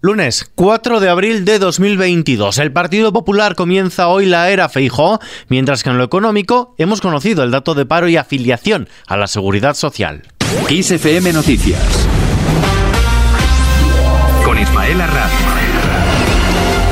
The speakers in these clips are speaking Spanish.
Lunes 4 de abril de 2022. El Partido Popular comienza hoy la era Feijó, mientras que en lo económico hemos conocido el dato de paro y afiliación a la seguridad social. XFM Noticias. Con Ismael Arranz.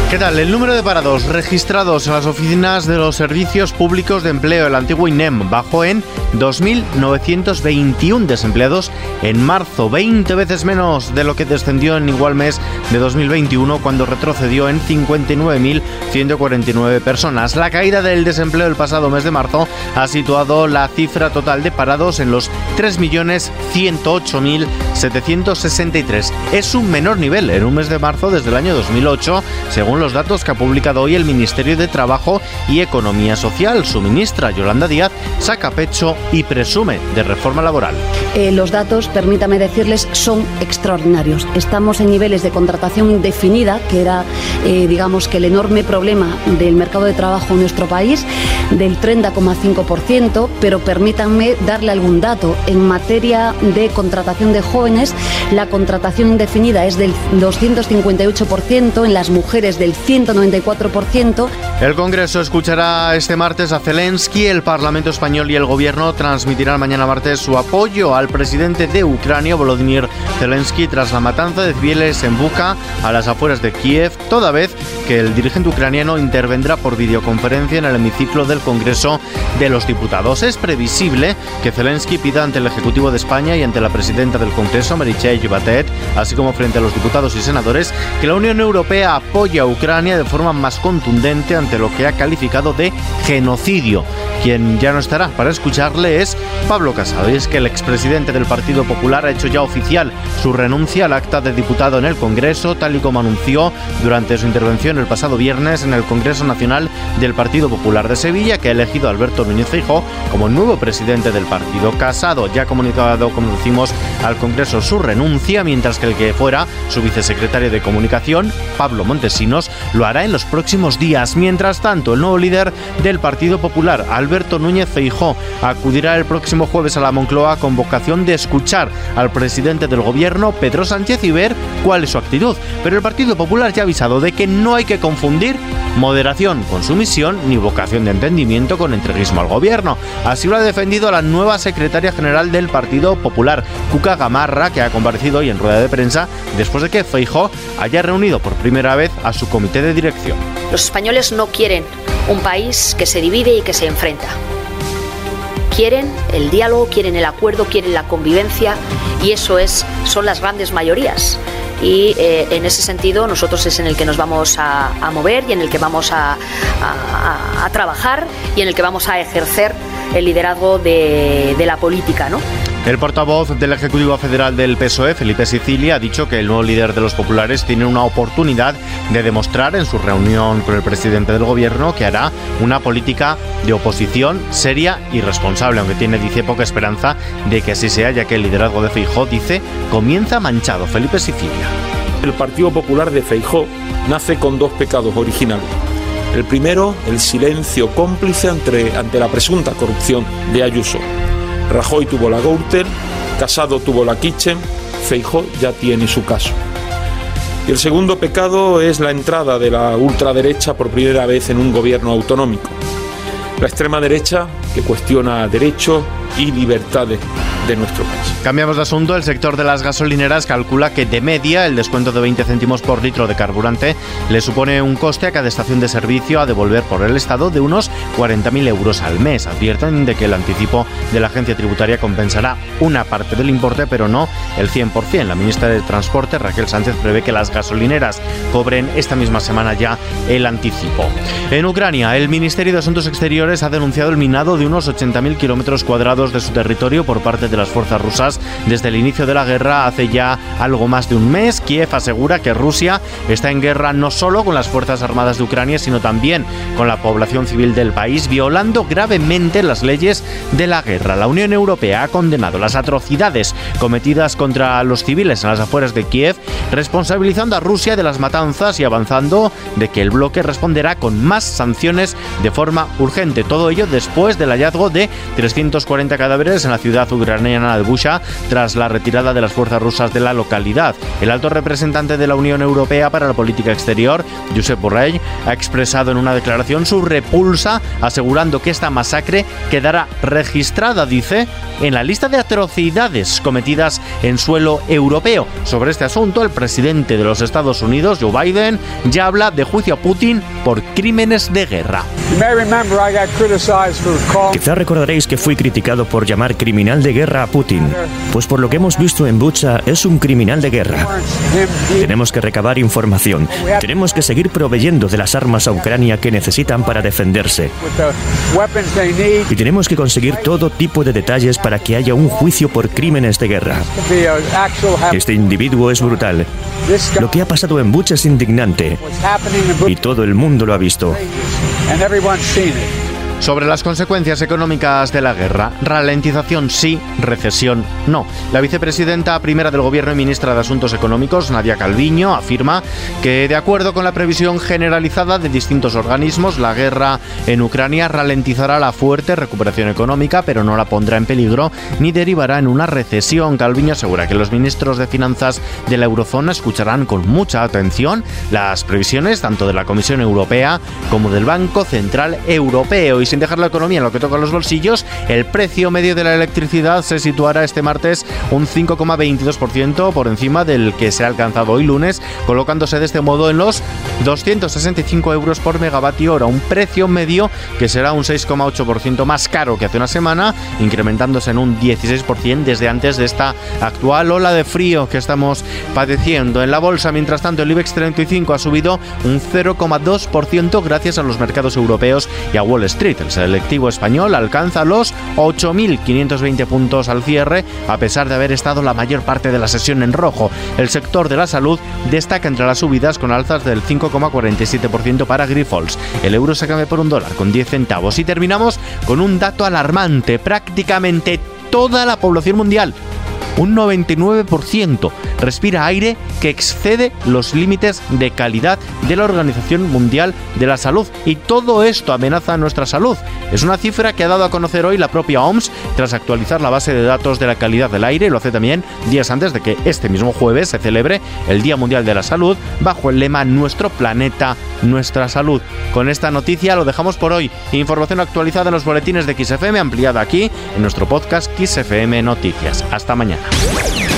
¿Qué tal? El número de parados registrados en las oficinas de los servicios públicos de empleo, el antiguo INEM, bajó en 2.921 desempleados en marzo, 20 veces menos de lo que descendió en igual mes de 2021 cuando retrocedió en 59.149 personas. La caída del desempleo el pasado mes de marzo ha situado la cifra total de parados en los 3.108.763. Es un menor nivel en un mes de marzo desde el año 2008, según los datos que ha publicado hoy el Ministerio de Trabajo y Economía Social. Su ministra, Yolanda Díaz, saca pecho y presume de reforma laboral. Eh, los datos, permítame decirles, son extraordinarios. Estamos en niveles de contratación indefinida, que era, eh, digamos, que el enorme problema del mercado de trabajo en nuestro país, del 30,5%, pero permítanme darle algún dato. En materia de contratación de jóvenes, la contratación indefinida es del 258%, en las mujeres del el 194%. El Congreso escuchará este martes a Zelensky. El Parlamento español y el Gobierno transmitirán mañana martes su apoyo al presidente de Ucrania, Volodymyr Zelensky, tras la matanza de civiles en Buka, a las afueras de Kiev, toda vez que el dirigente ucraniano intervendrá por videoconferencia en el hemiciclo del Congreso de los Diputados. Es previsible que Zelensky pida ante el Ejecutivo de España y ante la presidenta del Congreso, Meritxell Batet, así como frente a los diputados y senadores, que la Unión Europea apoye a Ucrania de forma más contundente ante lo que ha calificado de genocidio. Quien ya no estará para escucharle es Pablo Casado. Y es que el expresidente del Partido Popular ha hecho ya oficial su renuncia al acta de diputado en el Congreso, tal y como anunció durante su intervención el pasado viernes en el Congreso Nacional del Partido Popular de Sevilla, que ha elegido a Alberto Núñez Feijóo como nuevo presidente del partido. Casado ya ha comunicado, como decimos, al Congreso su renuncia, mientras que el que fuera su vicesecretario de Comunicación, Pablo Montesinos, lo hará en los próximos días. Mientras tanto, el nuevo líder del Partido Popular, Alberto Núñez Feijó, acudirá el próximo jueves a la Moncloa con vocación de escuchar al presidente del gobierno, Pedro Sánchez, y ver cuál es su actitud. Pero el Partido Popular ya ha avisado de que no hay que confundir moderación con sumisión ni vocación de entendimiento con entreguismo al gobierno. Así lo ha defendido la nueva secretaria general del Partido Popular, Cuca Gamarra, que ha comparecido hoy en rueda de prensa después de que Feijó haya reunido por primera vez a su comité de dirección. Los españoles no quieren un país que se divide y que se enfrenta. Quieren el diálogo, quieren el acuerdo, quieren la convivencia y eso es son las grandes mayorías y eh, en ese sentido nosotros es en el que nos vamos a, mover y en el que vamos a, trabajar y en el que vamos a ejercer el liderazgo de, de la política. ¿no? El portavoz del Ejecutivo Federal del PSOE, Felipe Sicilia, ha dicho que el nuevo líder de los populares tiene una oportunidad de demostrar en su reunión con el presidente del gobierno que hará una política de oposición seria y responsable, aunque tiene, dice, poca esperanza de que así sea, ya que el liderazgo de Feijó, dice, comienza manchado. Felipe Sicilia. El Partido Popular de Feijó nace con dos pecados originales. El primero, el silencio cómplice ante, ante la presunta corrupción de Ayuso. Rajoy tuvo la Gourtel, Casado tuvo la Kitchen, Feijó ya tiene su caso. Y el segundo pecado es la entrada de la ultraderecha por primera vez en un gobierno autonómico. La extrema derecha que cuestiona derechos y libertades de nuestro país. Cambiamos de asunto. El sector de las gasolineras calcula que de media el descuento de 20 céntimos por litro de carburante le supone un coste a cada estación de servicio a devolver por el Estado de unos 40.000 euros al mes. Advierten de que el anticipo de la agencia tributaria compensará una parte del importe, pero no el 100%. La ministra de Transporte, Raquel Sánchez, prevé que las gasolineras cobren esta misma semana ya el anticipo. En Ucrania, el Ministerio de Asuntos Exteriores ha denunciado el minado de unos 80.000 kilómetros cuadrados de su territorio por parte de las fuerzas rusas desde el inicio de la guerra hace ya algo más de un mes. Kiev asegura que Rusia está en guerra no solo con las Fuerzas Armadas de Ucrania, sino también con la población civil del país, violando gravemente las leyes de la guerra. La Unión Europea ha condenado las atrocidades cometidas contra los civiles en las afueras de Kiev, responsabilizando a Rusia de las matanzas y avanzando de que el bloque responderá con más sanciones de forma urgente. Todo ello después del hallazgo de 340 cadáveres en la ciudad ucraniana ucraniana de Busha tras la retirada de las fuerzas rusas de la localidad. El alto representante de la Unión Europea para la Política Exterior, Josep Borrell, ha expresado en una declaración su repulsa, asegurando que esta masacre quedará registrada, dice, en la lista de atrocidades cometidas en suelo europeo. Sobre este asunto, el presidente de los Estados Unidos, Joe Biden, ya habla de juicio a Putin por crímenes de guerra. Quizá recordaréis que fui criticado por llamar criminal de guerra a Putin, pues por lo que hemos visto en Bucha es un criminal de guerra. Tenemos que recabar información, tenemos que seguir proveyendo de las armas a Ucrania que necesitan para defenderse. Y tenemos que conseguir todo tipo de detalles para que haya un juicio por crímenes de guerra. Este individuo es brutal. Lo que ha pasado en Bucha es indignante y todo el mundo lo ha visto. Sobre las consecuencias económicas de la guerra, ralentización sí, recesión no. La vicepresidenta primera del Gobierno y ministra de Asuntos Económicos, Nadia Calviño, afirma que, de acuerdo con la previsión generalizada de distintos organismos, la guerra en Ucrania ralentizará la fuerte recuperación económica, pero no la pondrá en peligro ni derivará en una recesión. Calviño asegura que los ministros de Finanzas de la eurozona escucharán con mucha atención las previsiones tanto de la Comisión Europea como del Banco Central Europeo sin dejar la economía en lo que toca los bolsillos, el precio medio de la electricidad se situará este martes un 5,22% por encima del que se ha alcanzado hoy lunes, colocándose de este modo en los 265 euros por megavatio hora, un precio medio que será un 6,8% más caro que hace una semana, incrementándose en un 16% desde antes de esta actual ola de frío que estamos padeciendo. En la bolsa, mientras tanto, el IBEX 35 ha subido un 0,2% gracias a los mercados europeos y a Wall Street. El selectivo español alcanza los 8.520 puntos al cierre, a pesar de haber estado la mayor parte de la sesión en rojo. El sector de la salud destaca entre las subidas con alzas del 5,47% para Grifols. El euro se cambia por un dólar con 10 centavos. Y terminamos con un dato alarmante. Prácticamente toda la población mundial un 99% respira aire que excede los límites de calidad de la Organización Mundial de la Salud. Y todo esto amenaza nuestra salud. Es una cifra que ha dado a conocer hoy la propia OMS tras actualizar la base de datos de la calidad del aire. Lo hace también días antes de que este mismo jueves se celebre el Día Mundial de la Salud bajo el lema Nuestro planeta, nuestra salud. Con esta noticia lo dejamos por hoy. Información actualizada en los boletines de XFM ampliada aquí en nuestro podcast XFM Noticias. Hasta mañana. Música